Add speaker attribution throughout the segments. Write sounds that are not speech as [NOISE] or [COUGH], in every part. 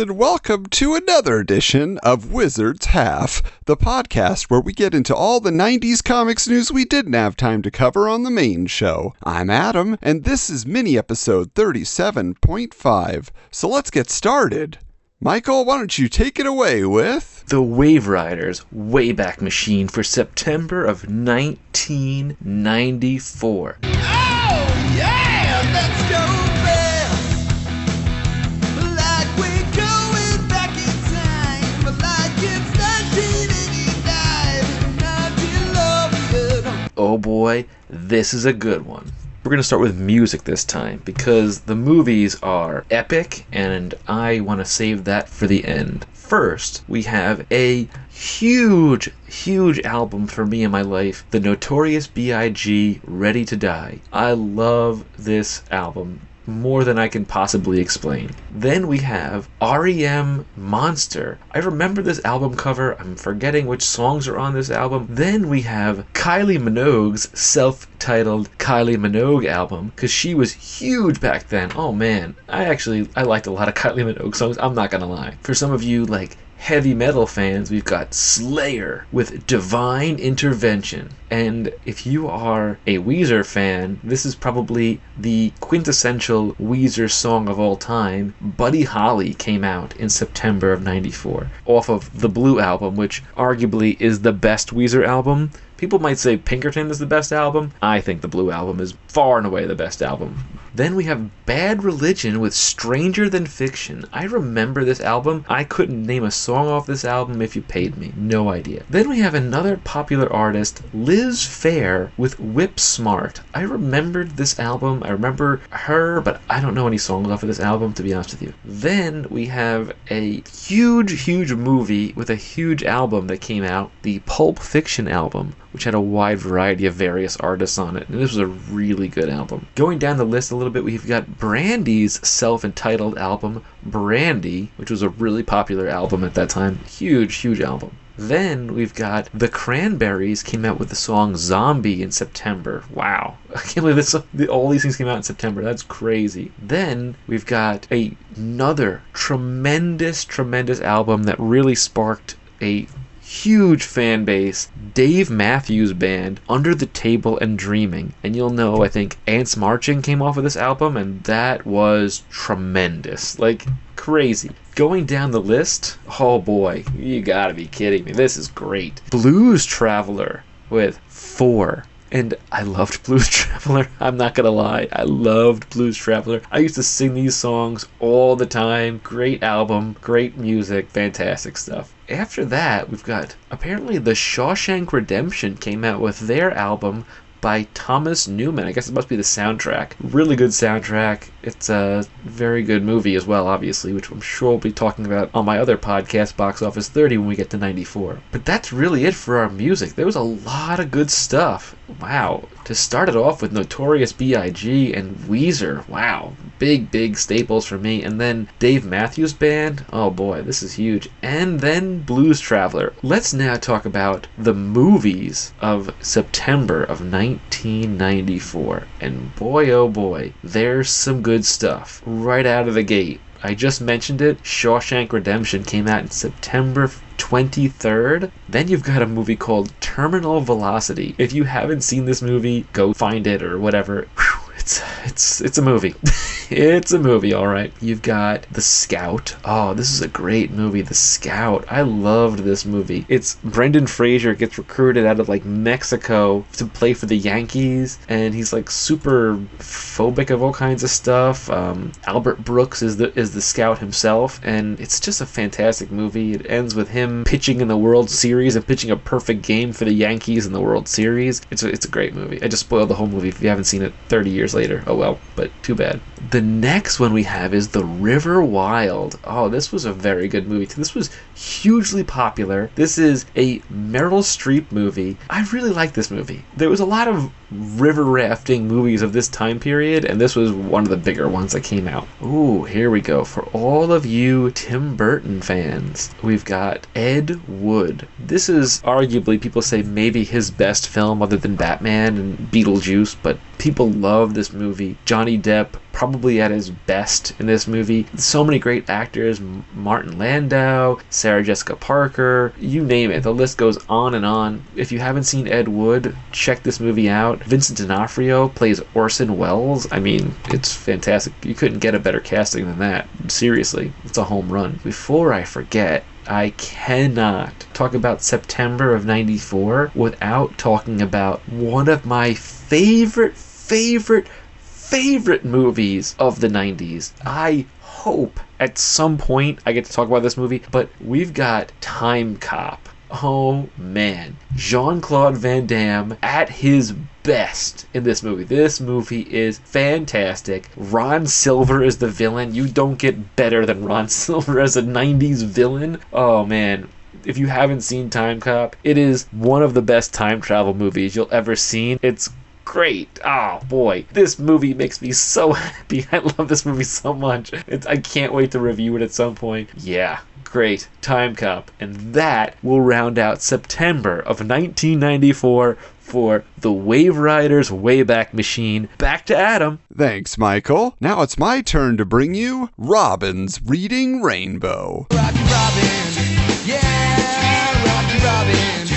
Speaker 1: And welcome to another edition of Wizards Half, the podcast where we get into all the 90s comics news we didn't have time to cover on the main show. I'm Adam, and this is mini episode 37.5. So let's get started. Michael, why don't you take it away with.
Speaker 2: The Wave Riders Wayback Machine for September of 1994.
Speaker 3: Oh
Speaker 2: boy, this is a good one. We're going to start with music this time because the movies are epic and I want to save that for the end. First, we have a huge, huge album for me in my life The Notorious B.I.G. Ready to Die. I love this album more than I can possibly explain. Then we have REM Monster. I remember this album cover. I'm forgetting which songs are on this album. Then we have Kylie Minogue's self-titled Kylie Minogue album because she was huge back then. Oh man, I actually I liked a lot of [LAUGHS] Kylie Minogue songs. I'm not gonna lie. For some of you like heavy metal fans, we've got Slayer with Divine Intervention. And if you are a Weezer fan, this is probably the quintessential Weezer song of all time. Buddy Holly came out in September of 94 off of the Blue album, which arguably is the best Weezer album. People might say Pinkerton is the best album. I think the Blue album is far and away the best album. Then we have Bad Religion with Stranger Than Fiction. I remember this album. I couldn't name a song off this album if you paid me. No idea. Then we have another popular artist, Liz Phair with Whip Smart. I remembered this album. I remember her, but I don't know any songs off of this album to be honest with you. Then we have a huge, huge movie with a huge album that came out, the Pulp Fiction album which had a wide variety of various artists on it. And this was a really good album. Going down the list a little bit, we've got Brandy's self entitled album, Brandy, which was a really popular album at that time. Huge, huge album. Then we've got the Cranberries came out with the song Zombie in September. Wow. [LAUGHS] I can't believe this all these things came out in September. That's crazy. Then we've got a, another tremendous tremendous album that really sparked a huge fan base, Dave Matthews Band, Under the Table and Dreaming. And you'll know, I think, Ants Marching came off of this album, and that was tremendous. Like, crazy. Going down the list, oh boy, you gotta be kidding me. This is great. Blues Traveler with four. And I loved Blues [LAUGHS] Traveler. I'm not gonna lie. I loved Blues Traveler. I used to sing these songs all the time. Great album, great music, fantastic stuff. After that, we've got apparently the Shawshank Redemption came out with their album by Thomas Newman. I guess it must be the soundtrack. Really good soundtrack. It's a very good movie as well, obviously, which I'm sure we'll be talking about on my other podcast, Box Office 30, when we get to 94. But that's really it for our music. There was a lot of good stuff. Wow. To start it off with Notorious B.I.G. and Weezer. Wow. Big, big staples for me. And then Dave Matthews Band. Oh boy, this is huge. And then Blues Traveler. Let's now talk about the movies of September of 1994. And boy, oh boy, there's some good stuff right out of the gate. I just mentioned it. Shawshank Redemption came out in September 23rd. Then you've got a movie called Terminal Velocity. If you haven't seen this movie, go find it or whatever. Whew, it's it's it's a movie. [LAUGHS] it's a movie, all right. You've got The Scout. Oh, this is a great movie, The Scout. I loved this movie. It's Brendan Fraser gets recruited out of like Mexico to play for the Yankees, and he's like super phobic of all kinds of stuff. Um, Albert Brooks is the is the scout himself, and it's just a fantastic movie. It ends with him pitching in the World Series and pitching a perfect game for the Yankees in the World Series. It's a, it's a great movie. I just spoiled the whole movie if you haven't seen it 30 years later. Oh well, but too bad. The The next one we have is The River Wild. Oh, this was a very good movie. This was hugely popular. This is a Meryl Streep movie. I really like this movie. There was a lot of river rafting movies of this time period, and this was one of the bigger ones that came out. Ooh, here we go. For all of you Tim Burton fans, we've got Ed Wood. This is arguably, people say, maybe his best film other than Batman and Beetlejuice, but people love this movie. Johnny Depp probably at his best in this movie. So many great actors Martin Landau, Sarah Jessica Parker, you name it. The list goes on and on. If you haven't seen Ed Wood, check this movie out. Vincent D'Onofrio plays Orson Welles. I mean, it's fantastic. You couldn't get a better casting than that. Seriously, it's a home run. Before I forget, I cannot talk about September of 94 without talking about one of my favorite, favorite, favorite movies of the 90s. I hope at some point I get to talk about this movie, but we've got Time Cop. Oh man, Jean Claude Van Damme at his best in this movie. This movie is fantastic. Ron Silver is the villain. You don't get better than Ron [LAUGHS] Silver as a 90s villain. Oh man, if you haven't seen Time Cop, it is one of the best time travel movies you'll ever seen. It's great. Oh boy, this movie makes me so [LAUGHS] happy. I love this movie so much. It's, I can't wait to review it at some point. Yeah, great. Time Cop. And that will round out September of 1994 for the Wave Riders Wayback Machine. Back to Adam.
Speaker 1: Thanks, Michael. Now it's my turn to bring you Robin's Reading Rainbow.
Speaker 3: Rocky Robin, yeah, Rocky Robin.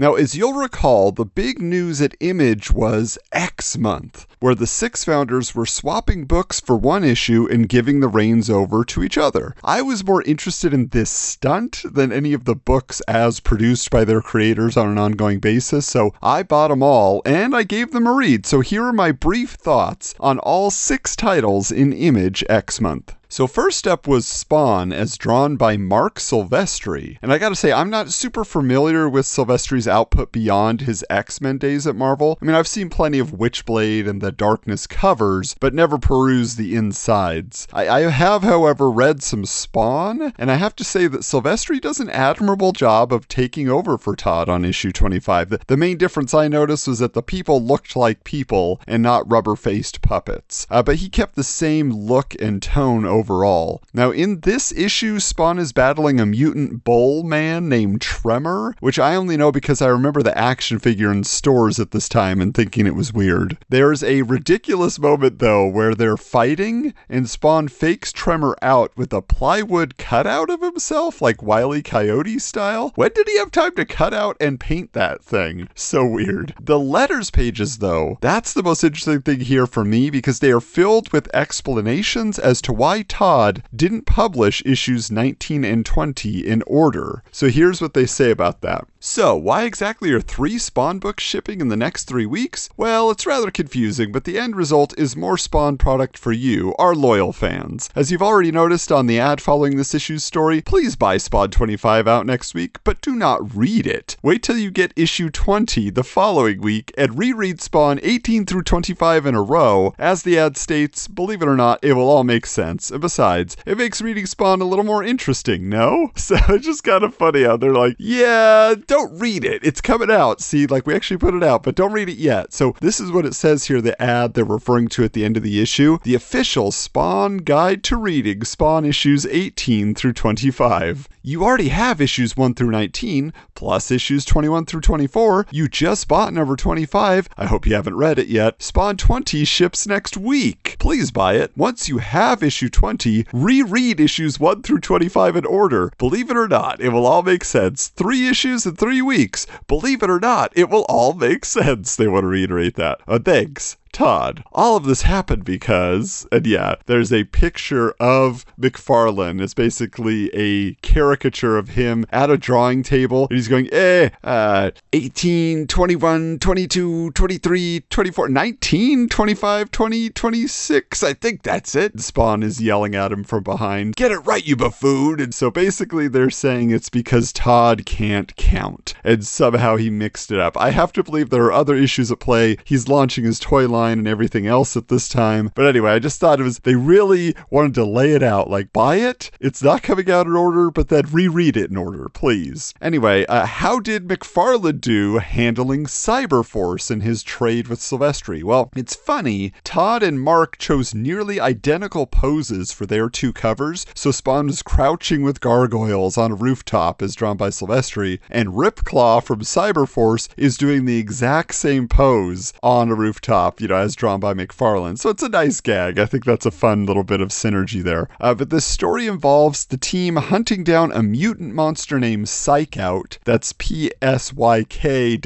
Speaker 1: Now, as you'll recall, the big news at Image was X Month, where the six founders were swapping books for one issue and giving the reins over to each other. I was more interested in this stunt than any of the books as produced by their creators on an ongoing basis, so I bought them all and I gave them a read. So here are my brief thoughts on all six titles in Image X Month. So first up was Spawn, as drawn by Marc Silvestri. And I gotta say, I'm not super familiar with Silvestri's output beyond his X-Men days at Marvel. I mean, I've seen plenty of Witchblade and the Darkness covers, but never perused the insides. I, I have, however, read some Spawn, and I have to say that Silvestri does an admirable job of taking over for Todd on issue 25. The, the main difference I noticed was that the people looked like people and not rubber-faced puppets. Uh, but he kept the same look and tone overall. Now, in this issue, Spawn is battling a mutant bull man named Tremor, which I only know because I remember the action figure in stores at this time and thinking it was weird. There's a ridiculous moment, though, where they're fighting and Spawn fakes Tremor out with a plywood cutout of himself, like Wile E. Coyote style. When did he have time to cut out and paint that thing? So weird. The letters pages, though, that's the most interesting thing here for me because they are filled with explanations as to why Todd didn't publish issues 19 and 20 in order. So here's what they say about that. So, why exactly are three Spawn books shipping in the next three weeks? Well, it's rather confusing, but the end result is more Spawn product for you, our loyal fans. As you've already noticed on the ad following this issue's story, please buy Spawn 25 out next week, but do not read it. Wait till you get issue 20 the following week and reread Spawn 18 through 25 in a row. As the ad states, believe it or not, it will all make sense. And besides, it makes reading Spawn a little more interesting, no? [LAUGHS] So it's just kind of funny how they're like, yeah, don't read it. It's coming out. See, like we actually put it out, but don't read it yet. So this is what it says here the ad they're referring to at the end of the issue. The official Spawn Guide to Reading, Spawn issues 18 through 25. You already have issues 1 through 19, plus issues 21 through 24. You just bought number 25. I hope you haven't read it yet. Spawn 20 ships next week. Please buy it. Once you have issue 20, reread issues 1 through 25 in order. Believe it or not, it will all make sense. Three issues in three weeks. Believe it or not, it will all make sense. They want to reiterate that. Uh, thanks. Todd. All of this happened because, and yeah, there's a picture of McFarlane. It's basically a caricature of him at a drawing table, and he's going, eh, uh, 18, 21, 22, 23, 24, 19, 25, 20, 26. I think that's it. Spawn is yelling at him from behind, get it right, you buffoon. And so basically, they're saying it's because Todd can't count, and somehow he mixed it up. I have to believe there are other issues at play. He's launching his toy line and everything else at this time. But anyway, I just thought it was, they really wanted to lay it out like, buy it, it's not coming out in order, but then reread it in order, please. Anyway, uh, how did McFarlane do handling Cyberforce in his trade with Silvestri? Well, it's funny, Todd and Mark chose nearly identical poses for their two covers, so Spawn was crouching with gargoyles on a rooftop as drawn by Silvestri, and Ripclaw from Cyberforce is doing the exact same pose on a rooftop, you know, as drawn by McFarlane. So it's a nice gag. I think that's a fun little bit of synergy there. Uh, but this story involves the team hunting down a mutant monster named Psych Out, that's P S Y K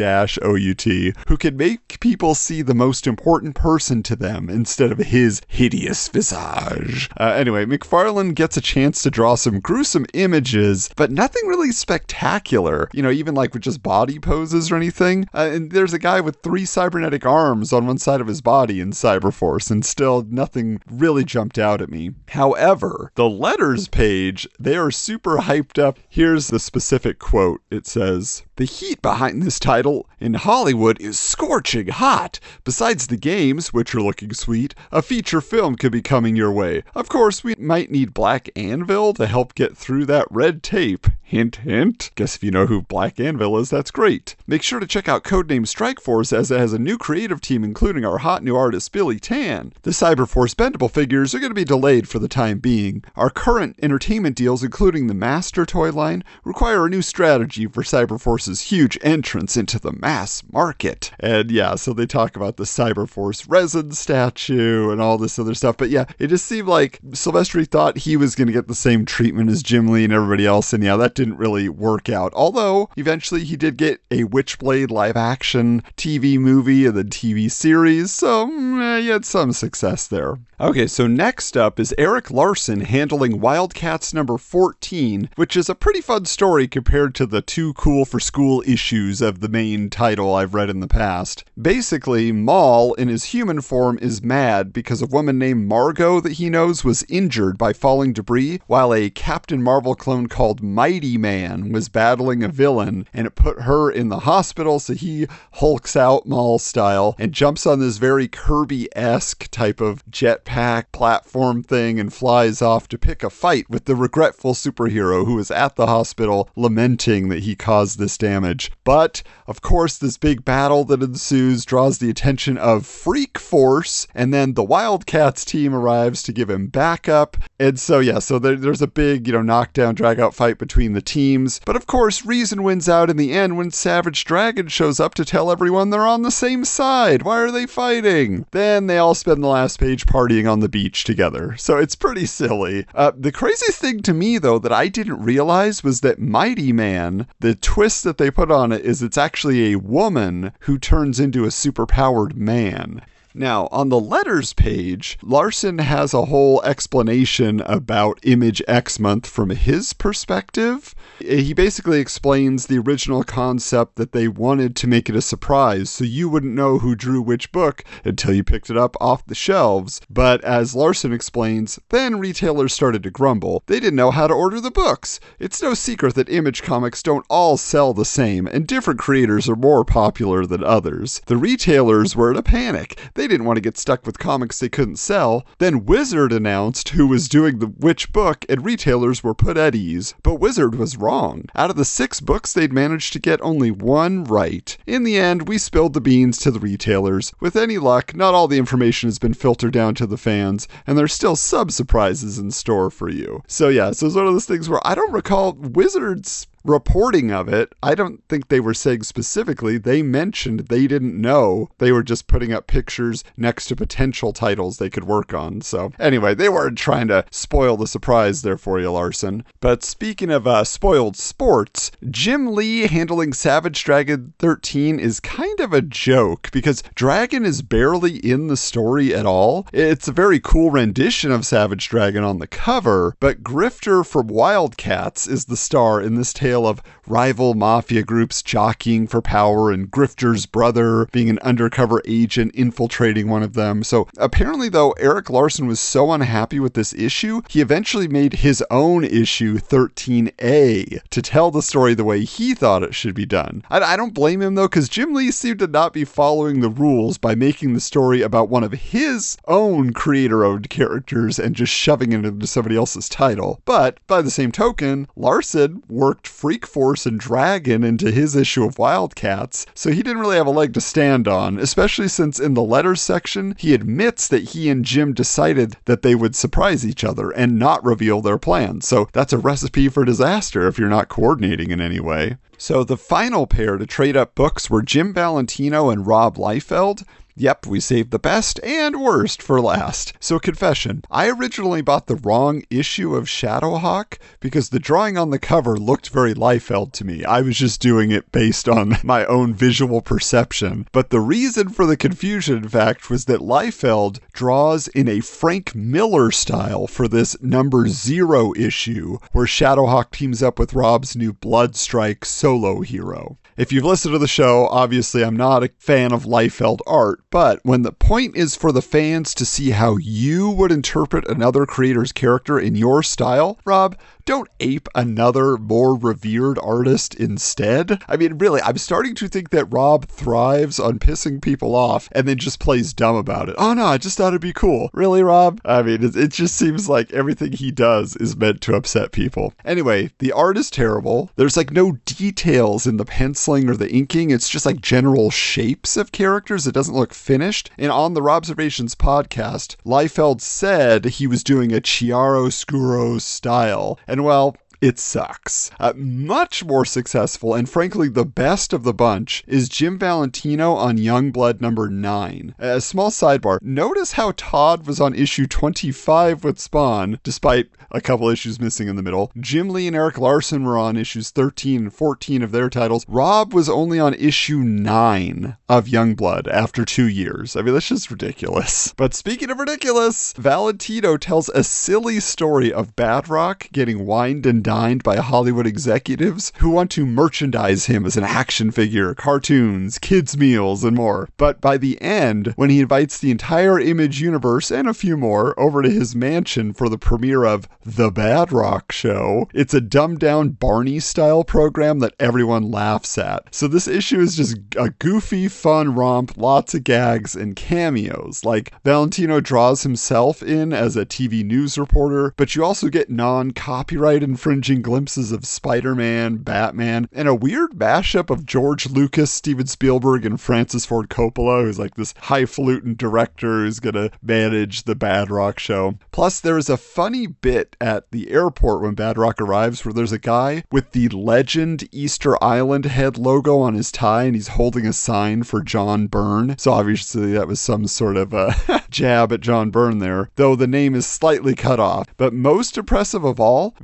Speaker 1: O U T, who can make people see the most important person to them instead of his hideous visage. Uh, anyway, McFarlane gets a chance to draw some gruesome images, but nothing really spectacular, you know, even like with just body poses or anything. Uh, and there's a guy with three cybernetic arms on one side of his body in Cyberforce, and still nothing really jumped out at me. However, the letters page, they are super hyped up. Here's the specific quote it says, the heat behind this title in Hollywood is scorching hot. Besides the games, which are looking sweet, a feature film could be coming your way. Of course, we might need Black Anvil to help get through that red tape. Hint, hint. Guess if you know who Black Anvil is, that's great. Make sure to check out Codename Strykeforce as it has a new creative team, including our hot new artist Billy Tan. The Cyberforce bendable figures are going to be delayed for the time being. Our current entertainment deals, including the Master toy line, require a new strategy for Cyberforce's huge entrance into the mass market. And yeah, so they talk about the Cyberforce resin statue and all this other stuff. But yeah, it just seemed like Silvestri thought he was going to get the same treatment as Jim Lee and everybody else. And yeah, that didn't really work out. Although eventually he did get a Witchblade live action TV movie and then TV series. So mm, he had some success there. Okay, so next up is Erik Larsen handling Wildcats number 14, which is a pretty fun story compared to the too cool for school issues of the main title I've read in the past. Basically, Maul in his human form is mad because a woman named Margot that he knows was injured by falling debris while a Captain Marvel clone called Mighty Man was battling a villain and it put her in the hospital so he hulks out Maul style and jumps on this very Kirby-esque type of jetpack platform thing and flies off to pick a fight with the regretful superhero who is at the hospital lamenting that he caused this damage. But, of course, this big battle that ensues draws the attention of Freak Force, and then the Wildcats team arrives to give him backup. And so, yeah, so there, there's a big, you know, knockdown, drag out fight between the teams. But of course, Reason wins out in the end when Savage Dragon shows up to tell everyone they're on the same side. Why are they fighting? Then they all spend the last page partying on the beach together. So it's pretty silly. Uh, the craziest thing to me, though, that I didn't realize was that Mighty Man, the twist that they put on it is it's actually a woman who turns into a superpowered man. Now, on the letters page, Larsen has a whole explanation about Image X Month from his perspective. He basically explains the original concept that they wanted to make it a surprise, so you wouldn't know who drew which book until you picked it up off the shelves. But as Larsen explains, then retailers started to grumble. They didn't know how to order the books. It's no secret that Image comics don't all sell the same, and different creators are more popular than others. The retailers were in a panic. They didn't want to get stuck with comics they couldn't sell. Then Wizard announced who was doing the which book, and retailers were put at ease. But Wizard was wrong. Out of the six books, they'd managed to get only one right. In the end, we spilled the beans to the retailers. With any luck, not all the information has been filtered down to the fans, and there's still sub surprises in store for you. So, yeah, so it's one of those things where I don't recall Wizards reporting of it, I don't think they were saying specifically. They mentioned they didn't know. They were just putting up pictures next to potential titles they could work on. So, anyway, they weren't trying to spoil the surprise there for you, Larsen. But speaking of uh, spoiled sports, Jim Lee handling Savage Dragon 13 is kind of a joke because Dragon is barely in the story at all. It's a very cool rendition of Savage Dragon on the cover, but Grifter from Wildcats is the star in this tale of rival mafia groups jockeying for power and Grifter's brother being an undercover agent infiltrating one of them. So apparently, though, Erik Larsen was so unhappy with this issue, he eventually made his own issue 13A to tell the story the way he thought it should be done. I, I don't blame him though, because Jim Lee seemed to not be following the rules by making the story about one of his own creator owned characters and just shoving it into somebody else's title. But by the same token, Larsen worked Freak Force and Dragon into his issue of Wildcats, so he didn't really have a leg to stand on, especially since in the letters section, he admits that he and Jim decided that they would surprise each other and not reveal their plans. So that's a recipe for disaster if you're not coordinating in any way. So the final pair to trade up books were Jim Valentino and Rob Liefeld. Yep, we saved the best and worst for last. So, confession I originally bought the wrong issue of Shadowhawk because the drawing on the cover looked very Liefeld to me. I was just doing it based on [LAUGHS] my own visual perception. But the reason for the confusion, in fact, was that Liefeld draws in a Frank Miller style for this number zero issue, where Shadowhawk teams up with Rob's new Bloodstrike solo hero. If you've listened to the show, obviously I'm not a fan of Liefeld art, but when the point is for the fans to see how you would interpret another creator's character in your style, Rob, don't ape another more revered artist instead. I mean, really, I'm starting to think that Rob thrives on pissing people off and then just plays dumb about it. Oh no, I just thought it'd be cool. Really, Rob? I mean, it, it just seems like everything he does is meant to upset people. Anyway, the art is terrible. There's like no details in the penciling or the inking. It's just like general shapes of characters. It doesn't look finished. And on the Observations podcast, Liefeld said he was doing a chiaroscuro style. And well, it sucks. Uh, much more successful, and frankly the best of the bunch, is Jim Valentino on Youngblood number 9. A small sidebar notice how Todd was on issue 25 with Spawn, despite a couple issues missing in the middle. Jim Lee and Erik Larsen were on issues 13 and 14 of their titles. Rob was only on issue 9 of Youngblood after two years. I mean, that's just ridiculous. But speaking of ridiculous, Valentino tells a silly story of Badrock getting wined and dined by Hollywood executives who want to merchandise him as an action figure, cartoons, kids' meals, and more. But by the end, when he invites the entire Image universe and a few more over to his mansion for the premiere of The Bad Rock Show, it's a dumbed down Barney style program that everyone laughs at. So this issue is just a goofy, fun romp, lots of gags and cameos. Like Valentino draws himself in as a TV news reporter, but you also get non copyright infringing glimpses of Spider Man, Batman, and a weird mashup of George Lucas, Steven Spielberg, and Francis Ford Coppola, who's like this highfalutin director who's gonna manage the Bad Rock show. Plus, there is a funny bit at the airport when Bad Rock arrives where there's a guy with the legend Easter Island head logo on his tie and he's holding a sign for John Byrne. So obviously that was some sort of a [LAUGHS] jab at John Byrne there, though the name is slightly cut off. But most impressive of all,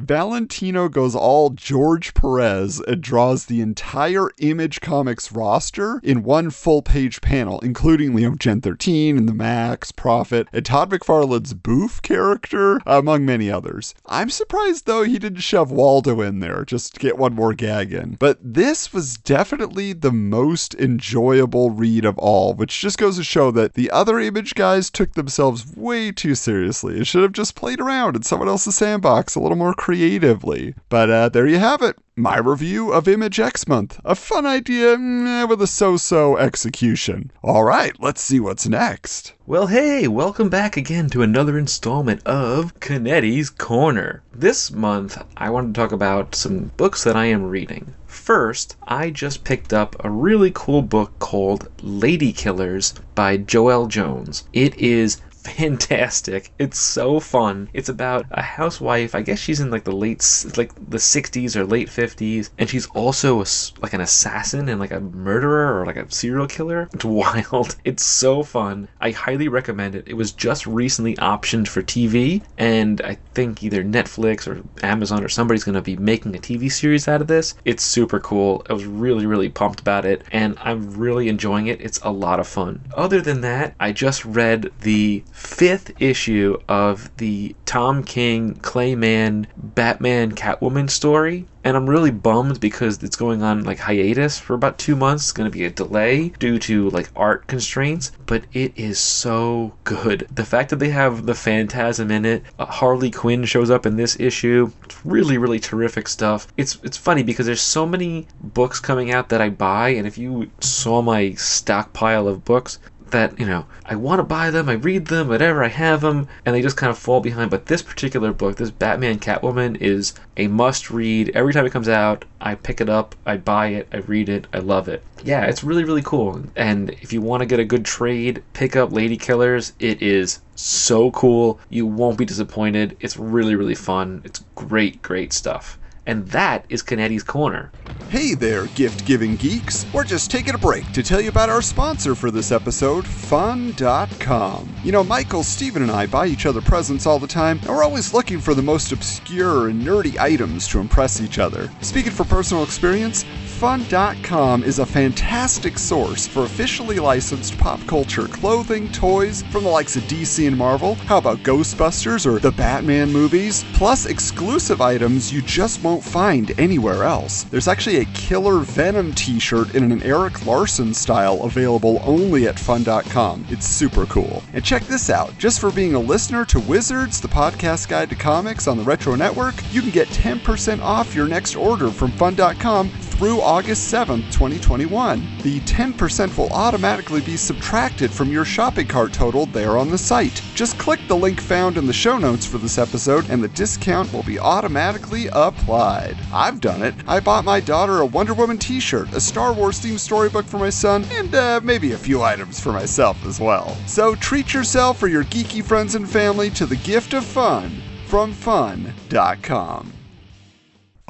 Speaker 1: Valentino goes all George Perez and draws the entire Image Comics roster in one full page panel, including Leo Gen 13 and the Maxx, Prophet, and Todd McFarlane's Boof character, among many others. I'm surprised though he didn't shove Waldo in there just to get one more gag in. But this was definitely the most enjoyable read of all, which just goes to show that the other Image guys took themselves way too seriously and should have just played around in someone else's sandbox a little more creatively. But uh, there you have it. My review of Image X Month. A fun idea meh, with a so so execution. All right, let's see what's next.
Speaker 2: Well, hey, welcome back again to another installment of Canetti's Corner. This month, I want to talk about some books that I am reading. First, I just picked up a really cool book called Lady Killers by Joëlle Jones. It is fantastic. It's so fun. It's about a housewife. I guess she's in like the late, like the 60s or late 50s, and she's also a like an assassin and like a murderer or like a serial killer. It's [LAUGHS] wild. It's so fun. I highly recommend it. It was just recently optioned for TV, and I think either Netflix or Amazon or somebody's going to be making a TV series out of this. It's super cool. I was really, really pumped about it, and I'm really enjoying it. It's a lot of fun. Other than that, I just read the fifth issue of the Tom King Clay Mann Batman Catwoman story. And I'm really bummed because it's going on like hiatus for about two months. It's going to be a delay due to like art constraints, but it is so good. The fact that they have the Phantasm in it, uh, Harley Quinn shows up in this issue. It's really, really terrific stuff. It's it's funny because there's so many books coming out that I buy, and if you saw my stockpile of books, that you know I want to buy them, I read them, whatever, I have them, and they just kind of fall behind. But this particular book, this Batman Catwoman, is a must-read. Every time it comes out, I pick it up, I buy it, I read it, I love it. Yeah, it's really really cool. And if you want to get a good trade, pick up Lady Killers. It is so cool. You won't be disappointed. It's really really fun. It's great great stuff. And that is Canetti's Corner.
Speaker 1: Hey there, gift giving geeks. We're just taking a break to tell you about our sponsor for this episode, Fun.com. You know, Michael, Steven, and I buy each other presents all the time, and we're always looking for the most obscure and nerdy items to impress each other. Speaking for personal experience, Fun.com is a fantastic source for officially licensed pop culture clothing, toys from the likes of DC and Marvel. How about Ghostbusters or the Batman movies? Plus exclusive items you just won't find anywhere else. There's actually a killer Venom t shirt in an Erik Larsen style available only at Fun.com. It's super cool. And check this out just for being a listener to Wizards, the podcast guide to comics on the Retro Network, you can get 10% off your next order from Fun.com through August 7th, 2021. The 10% will automatically be subtracted from your shopping cart total there on the site. Just click the link found in the show notes for this episode and the discount will be automatically applied. I've done it. I bought my daughter a Wonder Woman t shirt, a Star Wars themed storybook for my son, and uh, maybe a few items for myself as well. So treat yourself or your geeky friends and family to the gift of fun from fun.com.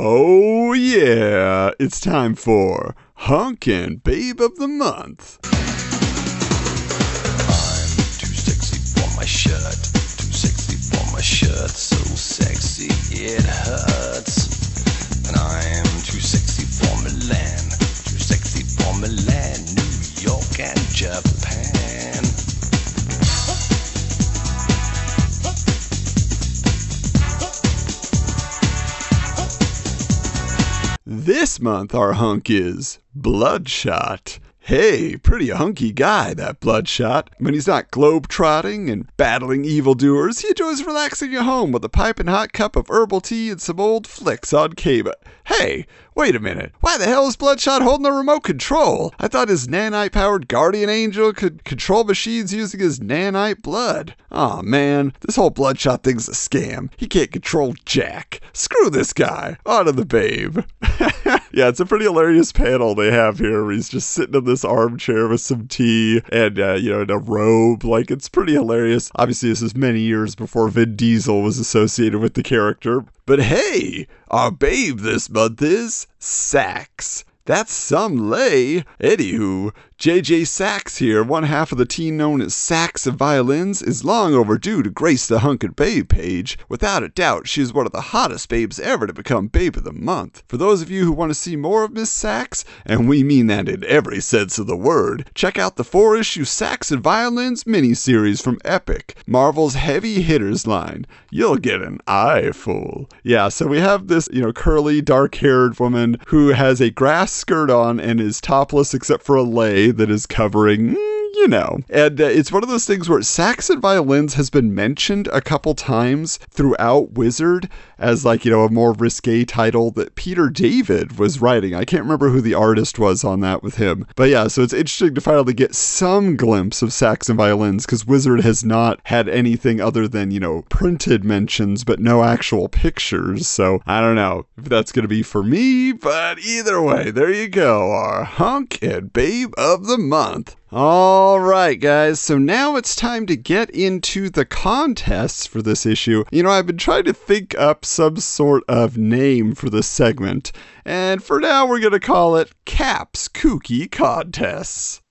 Speaker 1: Oh, yeah, it's time for Hunkin' Babe of the Month.
Speaker 4: I'm too sexy for my shirt. Too sexy for my shirt. So sexy it hurts. And I'm too sexy for Milan. Too sexy for Milan, New York, and Japan.
Speaker 1: This month, our hunk is Bloodshot. Hey, pretty hunky guy, that Bloodshot. When he's not globe-trotting and battling evildoers, he enjoys relaxing at home with a piping hot cup of herbal tea and some old flicks on cable. Hey, wait a minute. Why the hell is Bloodshot holding the remote control? I thought his nanite-powered guardian angel could control machines using his nanite blood. Aw, man, this whole Bloodshot thing's a scam. He can't control Jack. Screw this guy. On to the babe. [LAUGHS] yeah, it's a pretty hilarious panel they have here where he's just sitting in this armchair with some tea and, uh, you know, in a robe. Like, it's pretty hilarious. Obviously, this is many years before Vin Diesel was associated with the character. But hey, our babe this month is Sachs. That's some lay. Anywho, JJ Sachs here, one half of the team known as Sachs of Violens, is long overdue to grace the Hunk and Babe page. Without a doubt, she is one of the hottest babes ever to become Babe of the Month. For those of you who want to see more of Miss Sachs, and we mean that in every sense of the word, check out the four issue Sachs of Violens miniseries from Epic, Marvel's heavy hitters line. You'll get an eyeful. Yeah, so we have this, you know, curly, dark haired woman who has a grass skirt on and is topless except for a lei that is covering. Mm, You know, and uh, it's one of those things where Sachs and Violens has been mentioned a couple times throughout Wizard as like you know a more risque title that Peter David was writing. I can't remember who the artist was on that with him, but yeah, so it's interesting to finally get some glimpse of Sachs and Violens because Wizard has not had anything other than you know printed mentions, but no actual pictures. So I don't know if that's gonna be for me, but either way, there you go, our hunk and babe of the month. All right, guys. So now it's time to get into the contests for this issue. You know, I've been trying to think up some sort of name for this segment, and for now, we're going to call it Caps Kooky Contests.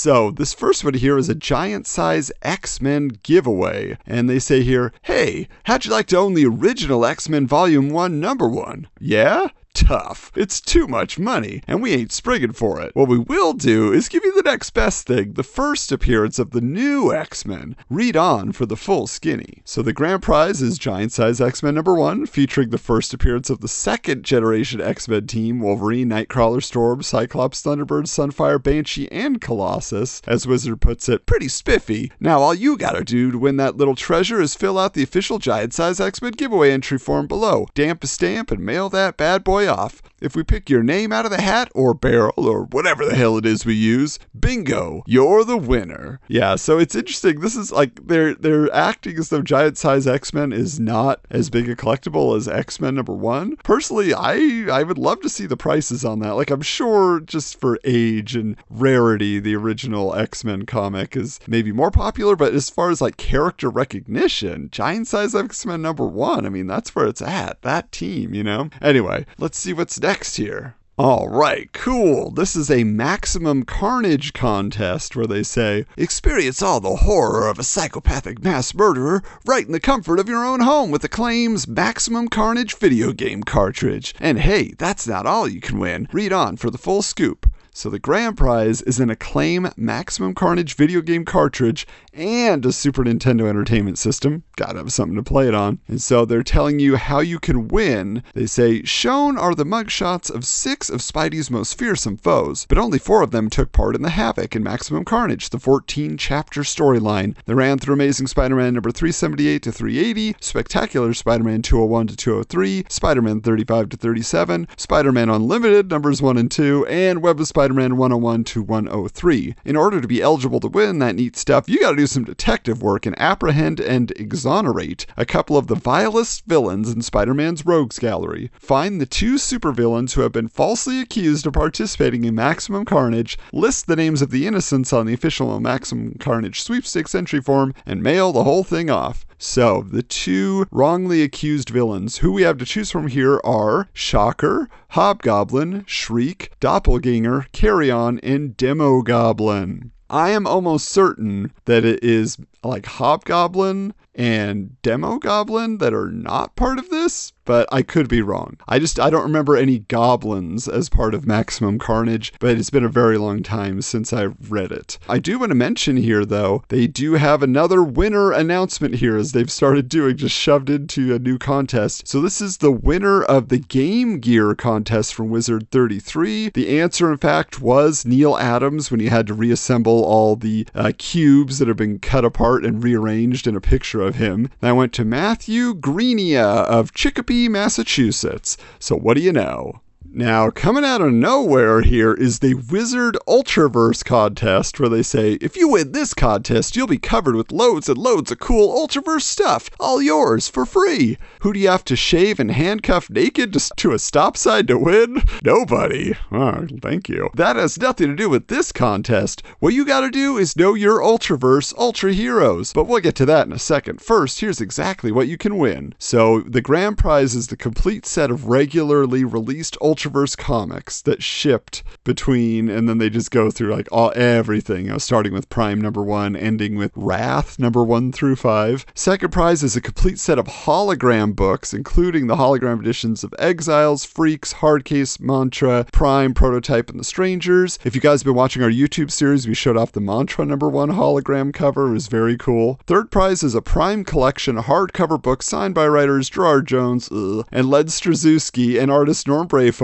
Speaker 1: So, this first one here is a giant size X Men giveaway. And they say here, hey, how'd you like to own the original X Men Volume 1, Number 1? Yeah? Tough. It's too much money, and we ain't springing for it. What we will do is give you the next best thing the first appearance of the new X Men. Read on for the full skinny. So, the grand prize is Giant Size X Men number one, featuring the first appearance of the second generation X Men team Wolverine, Nightcrawler, Storm, Cyclops, Thunderbird, Sunfire, Banshee, and Colossus. As Wizard puts it, pretty spiffy. Now, all you gotta do to win that little treasure is fill out the official Giant Size X Men giveaway entry form below, damp a stamp, and mail that bad boy off. If we pick your name out of the hat or barrel or whatever the hell it is we use, bingo, you're the winner. Yeah, so it's interesting. This is like they're they're acting as though Giant Size X-Men is not as big a collectible as X-Men number 1. Personally, I I would love to see the prices on that. Like I'm sure just for age and rarity, the original X-Men comic is maybe more popular, but as far as like character recognition, Giant Size X-Men number 1, I mean, that's where it's at. That team, you know. Anyway, let's see what's next here. All right, cool. This is a maximum carnage contest where they say, experience all the horror of a psychopathic mass murderer right in the comfort of your own home with Acclaim's Maximum Carnage video game cartridge. And hey, that's not all you can win. Read on for the full scoop. So the grand prize is an Acclaim Maximum Carnage video game cartridge and a Super Nintendo Entertainment System. Gotta have something to play it on. And so they're telling you how you can win. They say, shown are the mugshots of six of Spidey's most fearsome foes, but only four of them took part in the Havoc and Maximum Carnage, the 14 chapter storyline. They ran through Amazing Spider Man number 378 to 380, Spectacular Spider Man 201 to 203, Spider Man 35 to 37, Spider Man Unlimited numbers 1 and 2, and Web of Spider Man 101 to 103. In order to be eligible to win that neat stuff, you gotta do some detective work and apprehend and exonerate a couple of the vilest villains in Spider Man's Rogues Gallery. Find the two supervillains who have been falsely accused of participating in Maximum Carnage, list the names of the innocents on the official Maximum Carnage sweepstakes entry form, and mail the whole thing off. So, the two wrongly accused villains who we have to choose from here are Shocker, Hobgoblin, Shriek, Doppelganger, Carrion, and Demogoblin. I am almost certain that it is like Hobgoblin and Demo Goblin that are not part of this, but I could be wrong. I just I don't remember any goblins as part of Maximum Carnage, but it's been a very long time since I read it. I do want to mention here though, they do have another winner announcement here as they've started doing just shoved into a new contest. So this is the winner of the Game Gear contest from Wizard 33. The answer in fact was Neal Adams when he had to reassemble all the uh, cubes that have been cut apart and rearranged in a picture of him. That went to Matthew Greenia of Chicopee, Massachusetts. So what do you know? Now, coming out of nowhere here is the Wizard Ultraverse contest, where they say, if you win this contest, you'll be covered with loads and loads of cool Ultraverse stuff, all yours for free. Who do you have to shave and handcuff naked to, to a stop sign to win? Nobody. Oh, thank you. That has nothing to do with this contest. What you gotta do is know your Ultraverse Ultra Heroes, but we'll get to that in a second. First, here's exactly what you can win. So, the grand prize is the complete set of regularly released Ultraverse comics that shipped between, and then they just go through like all everything. You know, starting with Prime number one, ending with Wrath number one through five. Second prize is a complete set of hologram books, including the hologram editions of Exiles, Freaks, Hardcase, Mantra, Prime, Prototype, and The Strangers. If you guys have been watching our YouTube series, we showed off the Mantra number one hologram cover. It was very cool. Third prize is a Prime collection hardcover book signed by writers Gerard Jones ugh, and Len Strazewski and artist Norm Brave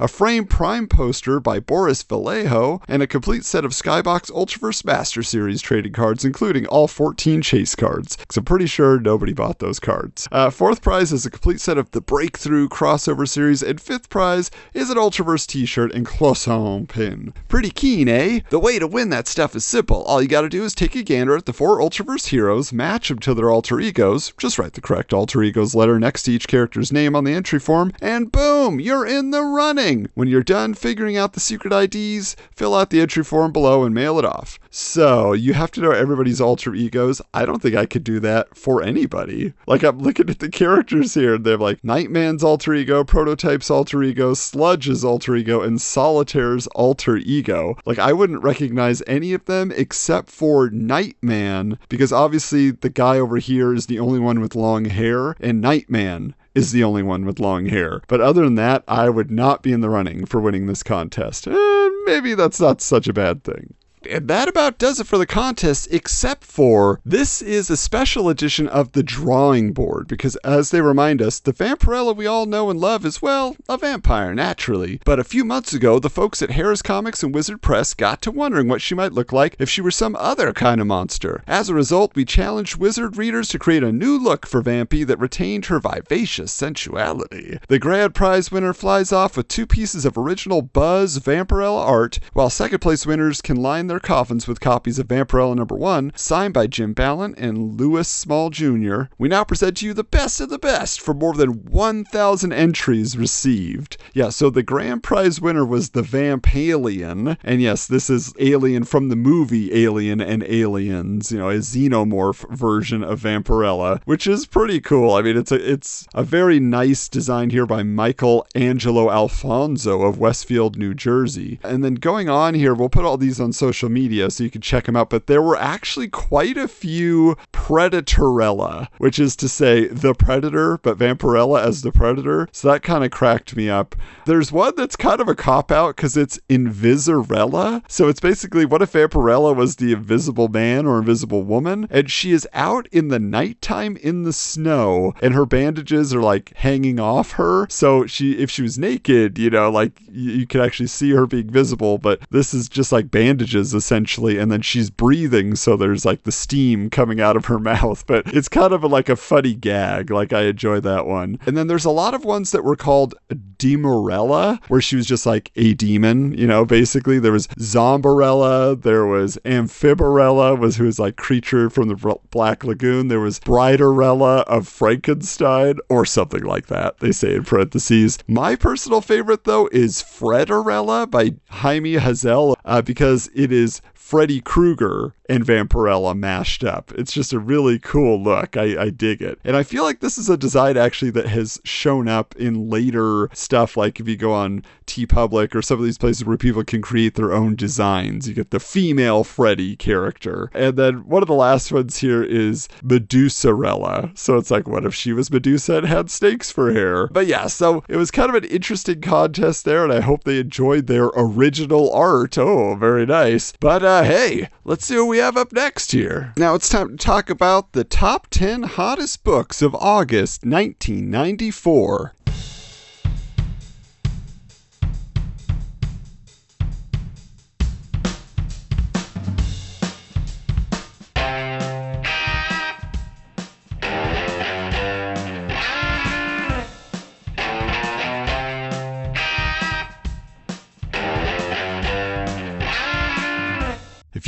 Speaker 1: A frame prime poster by Boris Vallejo, and a complete set of Skybox Ultraverse Master Series trading cards, including all 14 chase cards. Because I'm pretty sure nobody bought those cards. Uh, fourth prize is a complete set of the Breakthrough crossover series, and fifth prize is an Ultraverse t-shirt and cloisonné pin. Pretty keen, eh? The way to win that stuff is simple. All you gotta do is take a gander at the four Ultraverse heroes, match them to their alter egos, just write the correct alter ego's letter next to each character's name on the entry form, and boom, you're in the running. When you're done figuring out the secret IDs, fill out the entry form below and mail it off. So, you have to know everybody's alter egos. I don't think I could do that for anybody. Like, I'm looking at the characters here, and they're like Nightman's alter ego, Prototype's alter ego, Sludge's alter ego, and Solitaire's alter ego. Like, I wouldn't recognize any of them except for Nightman, because obviously the guy over here is the only one with long hair, and Nightman is the only one with long hair. But other than that, I would not be in the running for winning this contest. Eh, maybe that's not such a bad thing. And that about does it for the contest, except for this is a special edition of the drawing board, because as they remind us, the Vampirella we all know and love is, well, a vampire, naturally. But a few months ago, the folks at Harris Comics and Wizard Press got to wondering what she might look like if she were some other kind of monster. As a result, we challenged Wizard readers to create a new look for Vampy that retained her vivacious sensuality. The grand prize winner flies off with two pieces of original Buzz Vampirella art, while second place winners can line their coffins with copies of Vampirella number 1, signed by Jim Balent and Louis Small Jr. We now present to you the best of the best for more than 1,000 entries received. Yeah, so the grand prize winner was the Vampalien, and yes, this is Alien from the movie Alien and Aliens, you know, a xenomorph version of Vampirella, which is pretty cool. I mean, it's a it's a very nice design here by Michael Angelo Alfonso of Westfield, New Jersey. And then going on here, we'll put all these on social media so you can check them out. But there were actually quite a few Predatorella, which is to say the Predator, but Vampirella as the Predator. So that kind of cracked me up. There's one that's kind of a cop out because it's Invisirella. So it's basically what if Vampirella was the invisible man or invisible woman, and she is out in the nighttime in the snow, and her bandages are like hanging off her. So she, if she was naked, you know, like you, you could actually see her being visible, but this is just like bandages essentially, and then she's breathing, so there's like the steam coming out of her [LAUGHS] mouth. But it's kind of a, like a funny gag. Like I enjoy that one. And then there's a lot of ones that were called Demorella, where she was just like a demon, you know, basically. There was Zombarella, there was Amphibarella, was who was like creature from the Black Lagoon. There was Briderella of Frankenstein, or something like that. They say in parentheses. My personal favorite though is Frederella by Jaime Hazel, uh, because it is is Freddy Krueger and Vampirella mashed up. It's just a really cool look. I, I dig it. And I feel like this is a design actually that has shown up in later stuff, like if you go on TeePublic or some of these places where people can create their own designs. You get the female Freddy character. And then one of the last ones here is Medusarella. So it's like, what if she was Medusa and had snakes for hair? But yeah, so it was kind of an interesting contest there, and I hope they enjoyed their original art. Oh, very nice. But uh, Uh, hey, let's see what we have up next here. Now it's time to talk about the top 10 hottest books of August 1994.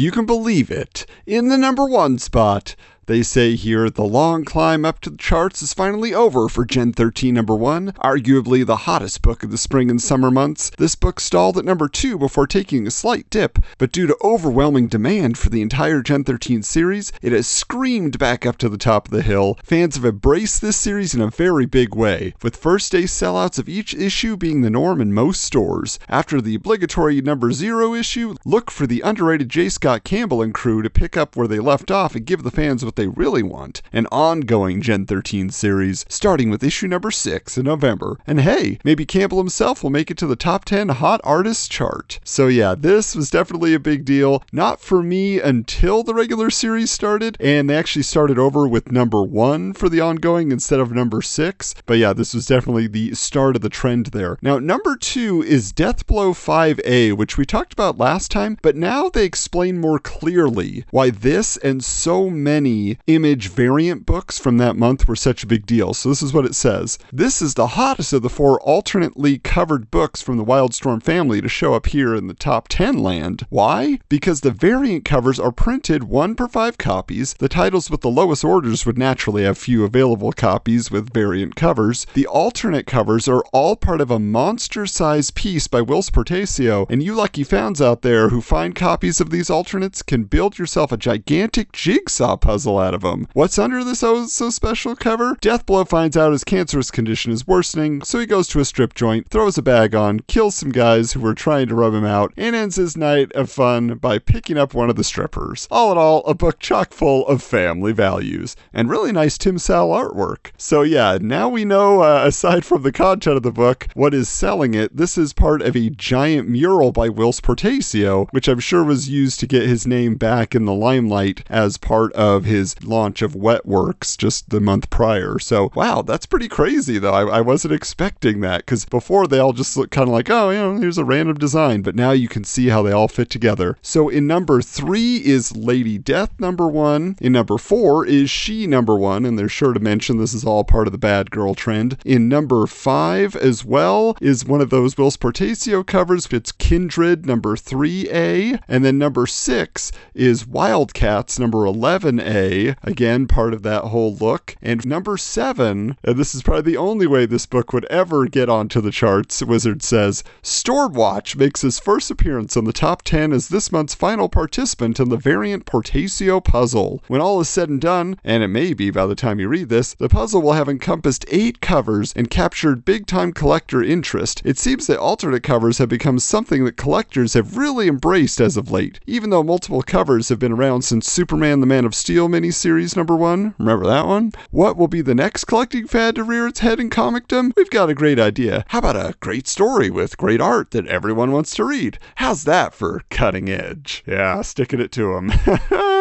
Speaker 1: You can believe it, in the number one spot, they say here the long climb up to the charts is finally over for Gen 13 number 1, arguably the hottest book of the spring and summer months. This book stalled at number 2 before taking a slight dip, but due to overwhelming demand for the entire Gen 13 series, it has screamed back up to the top of the hill. Fans have embraced this series in a very big way, with first day sellouts of each issue being the norm in most stores. After the obligatory number 0 issue, look for the underrated J. Scott Campbell and crew to pick up where they left off and give the fans what they really want an ongoing Gen 13 series, starting with issue number 6 in November. And hey, maybe Campbell himself will make it to the top 10 hot artists chart. So yeah, this was definitely a big deal. Not for me until the regular series started, and they actually started over with number 1 for the ongoing instead of number 6. But yeah, this was definitely the start of the trend there. Now, number 2 is Deathblow 5A, which we talked about last time, but now they explain more clearly why this and so many image variant books from that month were such a big deal. So this is what it says. This is the hottest of the four alternately covered books from the Wildstorm family to show up here in the top 10 land. Why? Because the variant covers are printed one per five copies. The titles with the lowest orders would naturally have few available copies with variant covers. The alternate covers are all part of a monster sized piece by Whilce Portacio, and you lucky fans out there who find copies of these alternates can build yourself a gigantic jigsaw puzzle out of him. What's under this oh so special cover? Deathblow finds out his cancerous condition is worsening, so he goes to a strip joint, throws a bag on, kills some guys who were trying to rub him out, and ends his night of fun by picking up one of the strippers. All in all, a book chock full of family values, and really nice Tim Sale artwork. So yeah, now we know, uh, aside from the content of the book, what is selling it. This is part of a giant mural by Whilce Portacio, which I'm sure was used to get his name back in the limelight as part of his launch of Wetworks just the month prior. So, wow, that's pretty crazy, though. I, I wasn't expecting that because before they all just look kind of like, oh, you know, here's a random design, but now you can see how they all fit together. So, in number three is Lady Death, number one. In number four is She, number one, and they're sure to mention this is all part of the bad girl trend. In number five as well is one of those Whilce Portacio covers. It's Kindred, number 3A. And then number six is Wildcats, number 11A. Again, part of that whole look. And number seven, and this is probably the only way this book would ever get onto the charts, Wizard says, Stormwatch makes his first appearance on the top 10 as this month's final participant in the variant Portacio puzzle. When all is said and done, and it may be by the time you read this, the puzzle will have encompassed eight covers and captured big time collector interest. It seems that alternate covers have become something that collectors have really embraced as of late, even though multiple covers have been around since Superman the Man of Steel miniseries number one. Remember that one? What will be the next collecting fad to rear its head in comicdom? We've got a great idea. How about a great story with great art that everyone wants to read? How's that for cutting edge? Yeah, sticking it to them.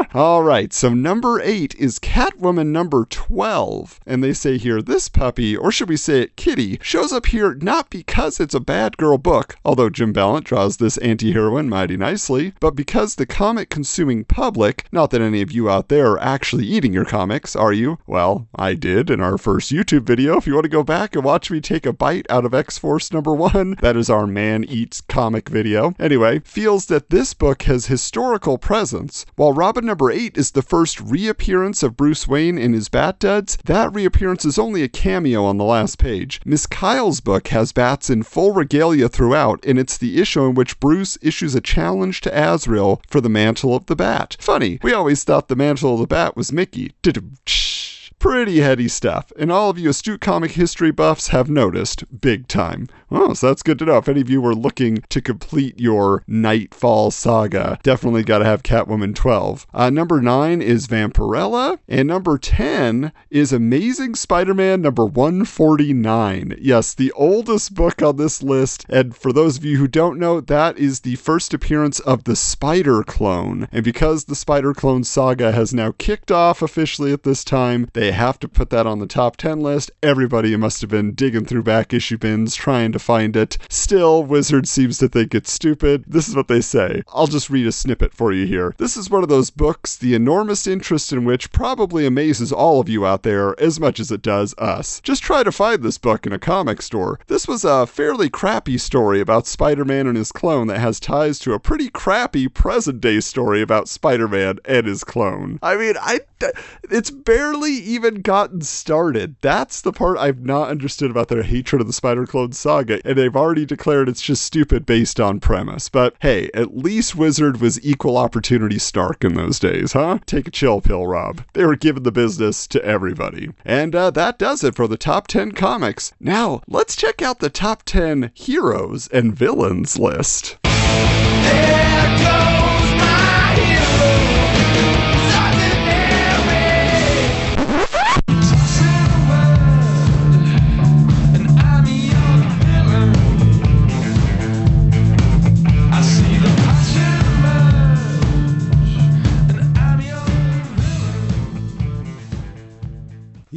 Speaker 1: [LAUGHS] All right, so number eight is Catwoman number 12. And they say here, this puppy, or should we say it, kitty, shows up here not because it's a bad girl book, although Jim Balent draws this anti heroine mighty nicely, but because the comic consuming public, not that any of you out there are actually eating your comics, are you? Well, I did in our first YouTube video. If you want to go back and watch me take a bite out of X Force number one, [LAUGHS] that is our man eats comic video. Anyway, feels that this book has historical presence. While Robin number eight is the first reappearance of Bruce Wayne in his Bat Duds, that reappearance is only a cameo on the last page. Miss Kyle's book has bats in full regalia throughout, and it's the issue in which Bruce issues a challenge to Azrael for the mantle of the bat. Funny, we always thought the mantle of the bat was Mickey. Pretty heady stuff, and all of you astute comic history buffs have noticed big time. Oh, so that's good to know. If any of you were looking to complete your Knightfall saga, definitely got to have Catwoman 12. Uh, number 9 is Vampirella, and number 10 is Amazing Spider Man number 149. Yes, the oldest book on this list, and for those of you who don't know, that is the first appearance of the Spider Clone. And because the Spider Clone saga has now kicked off officially at this time, they have to put that on the top 10 list. Everybody must have been digging through back issue bins trying to find it. Still, Wizard seems to think it's stupid. This is what they say. I'll just read a snippet for you here. This is one of those books, the enormous interest in which probably amazes all of you out there as much as it does us. Just try to find this book in a comic store. This was a fairly crappy story about Spider Man and his clone that has ties to a pretty crappy present day story about Spider Man and his clone. I mean, I. It's barely even gotten started. That's the part I've not understood about their hatred of the Spider Clone saga, and they've already declared it's just stupid based on premise. But hey, at least Wizard was equal opportunity Stark in those days, huh? Take a chill pill, Rob. They were giving the business to everybody. And uh, that does it for the top 10 comics. Now, let's check out the top 10 heroes and villains list.
Speaker 3: There goes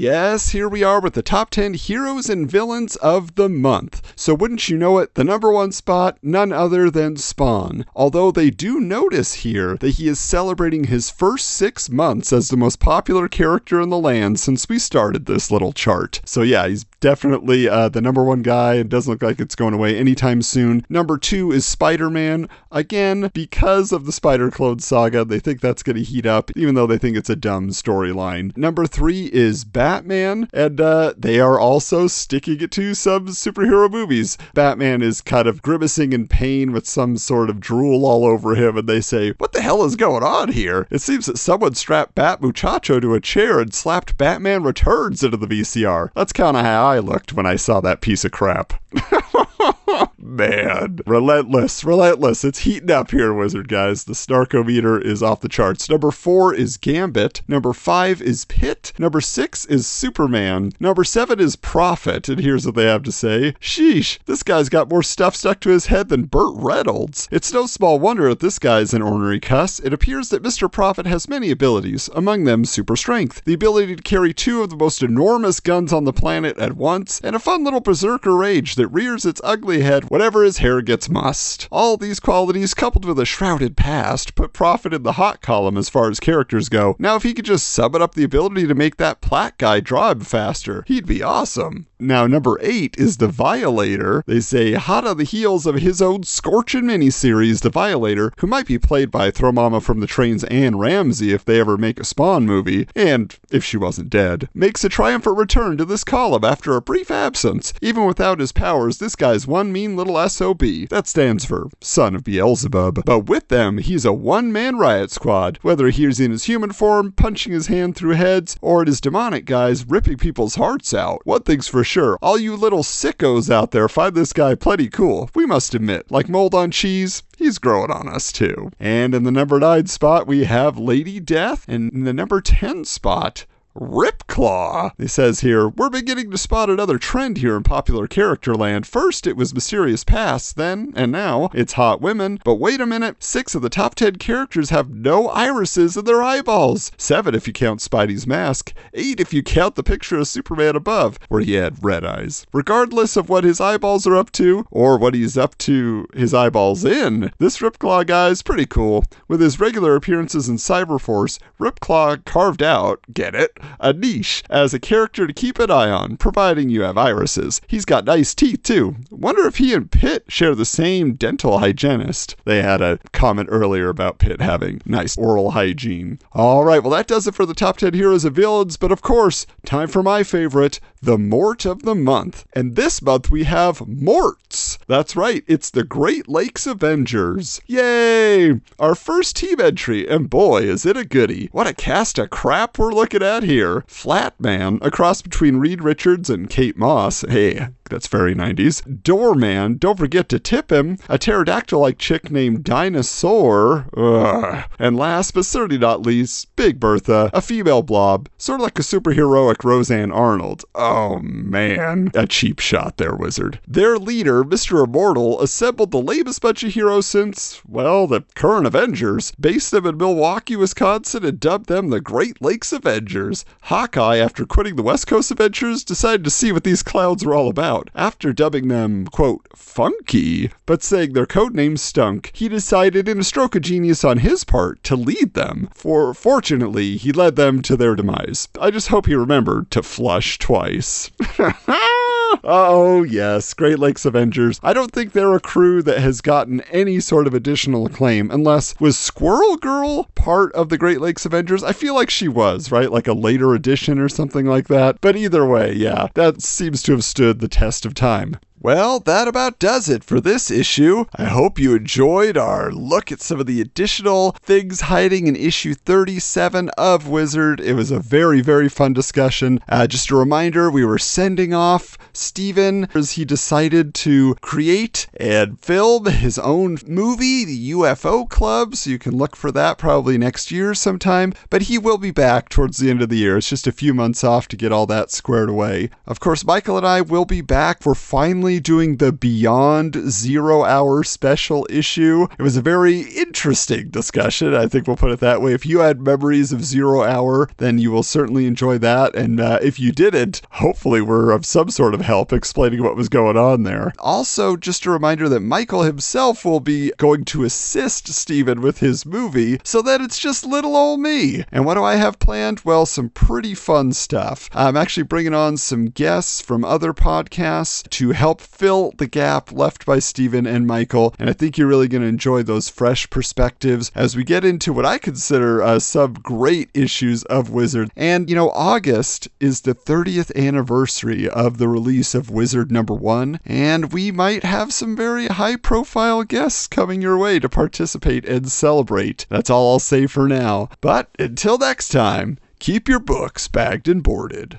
Speaker 1: Yes, here we are with the top 10 heroes and villains of the month. So, wouldn't you know it, the number one spot, none other than Spawn. Although they do notice here that he is celebrating his first six months as the most popular character in the land since we started this little chart. So, yeah, he's definitely uh, the number one guy. It doesn't look like it's going away anytime soon. Number two is Spider Man. Again, because of the Spider Clone saga, they think that's going to heat up, even though they think it's a dumb storyline. Number three is Batman, and uh, they are also sticking it to some superhero movies. Batman is kind of grimacing in pain with some sort of drool all over him, and they say, What the hell is going on here? It seems that someone strapped Bat Muchacho to a chair and slapped Batman Returns into the VCR. That's kind of how looked when I saw that piece of crap. [LAUGHS] Man, relentless, relentless. It's heating up here, Wizard guys. The Snarkometer is off the charts. Number four is Gambit. Number five is Pitt. Number six is Superman. Number seven is Prophet. And here's what they have to say Sheesh, this guy's got more stuff stuck to his head than Burt Reynolds. It's no small wonder that this guy's an ornery cuss. It appears that Mr. Prophet has many abilities, among them super strength, the ability to carry two of the most enormous guns on the planet at once, and a fun little berserker rage that rears its ugly head whenever his hair gets mussed. All these qualities, coupled with a shrouded past, put Prophet in the hot column as far as characters go. Now, if he could just summon up the ability to make that Platt guy draw him faster, he'd be awesome. Now, number eight is The Violator. They say hot on the heels of his own scorching miniseries, The Violator, who might be played by Throw Mama from the Train's Anne Ramsey if they ever make a Spawn movie, and if she wasn't dead, makes a triumphant return to this column after a brief absence. Even without his powers, this guy's one mean little SOB. That stands for Son of Beelzebub. But with them, he's a one man riot squad, whether he's in his human form, punching his hand through heads, or it is demonic guys ripping people's hearts out. One thing's for sure, all you little sickos out there find this guy plenty cool, we must admit. Like mold on cheese, he's growing on us too. And in the number 9 spot, we have Lady Death, and in the number 10 spot, Ripclaw. he says here, we're beginning to spot another trend here in popular character land. First, it was mysterious past, then, and now, it's hot women. But wait a minute, six of the top ten characters have no irises in their eyeballs. Seven if you count Spidey's mask. Eight if you count the picture of Superman above, where he had red eyes. Regardless of what his eyeballs are up to, or what he's up to his eyeballs in, this Ripclaw guy is pretty cool. With his regular appearances in Cyberforce, Ripclaw carved out, get it, a niche as a character to keep an eye on, providing you have irises. He's got nice teeth too. Wonder if he and Pitt share the same dental hygienist. They had a comment earlier about Pitt having nice oral hygiene. All right, well, that does it for the top 10 heroes and villains, but of course, time for my favorite, the Mort of the month. And this month we have Morts. That's right, it's the Great Lakes Avengers. Yay! Our first team entry, and boy, is it a goodie. What a cast of crap we're looking at here. Flatman, a cross between Reed Richards and Kate Moss. Hey, that's very 90s. Doorman, don't forget to tip him. A pterodactyl like chick named Dinah Soar. Ugh. And last but certainly not least, Big Bertha, a female blob, sort of like a superheroic Roseanne Arnold. Oh man, a cheap shot there, wizard. Their leader, Mr. Immortal, assembled the lamest bunch of heroes since, well, the current Avengers, based them in Milwaukee, Wisconsin, and dubbed them the Great Lakes Avengers. Hawkeye, after quitting the West Coast Avengers, decided to see what these clowns were all about. After dubbing them, quote, funky, but saying their code name stunk, he decided in a stroke of genius on his part to lead them. For fortunately, he led them to their demise. I just hope he remembered to flush twice. [LAUGHS] Oh, yes, Great Lakes Avengers. I don't think they're a crew that has gotten any sort of additional acclaim, unless was Squirrel Girl part of the Great Lakes Avengers? I feel like she was, right? Like a later edition or something like that. But either way, yeah, that seems to have stood the test of time. Well, that about does it for this issue. I hope you enjoyed our look at some of the additional things hiding in issue 37 of Wizard. It was a very, very fun discussion. Uh, just a reminder we were sending off Steven as he decided to create and film his own movie, the UFO Club. So you can look for that probably next year sometime. But he will be back towards the end of the year. It's just a few months off to get all that squared away. Of course, Michael and I will be back. We're finally recently doing the Beyond Zero Hour special issue. It was a very interesting discussion. I think we'll put it that way. If you had memories of Zero Hour, then you will certainly enjoy that. And uh, if you didn't, hopefully we're of some sort of help explaining what was going on there. Also, just a reminder that Michael himself will be going to assist Steven with his movie so that it's just little old me. And what do I have planned? Well, some pretty fun stuff. I'm actually bringing on some guests from other podcasts to help fill the gap left by Stephen and Michael. And I think you're really going to enjoy those fresh perspectives as we get into what I consider uh, some great issues of Wizard. And, you know, August is the 30th anniversary of the release of Wizard number one, and we might have some very high profile guests coming your way to participate and celebrate. That's all I'll say for now. But until next time, keep your books bagged and boarded.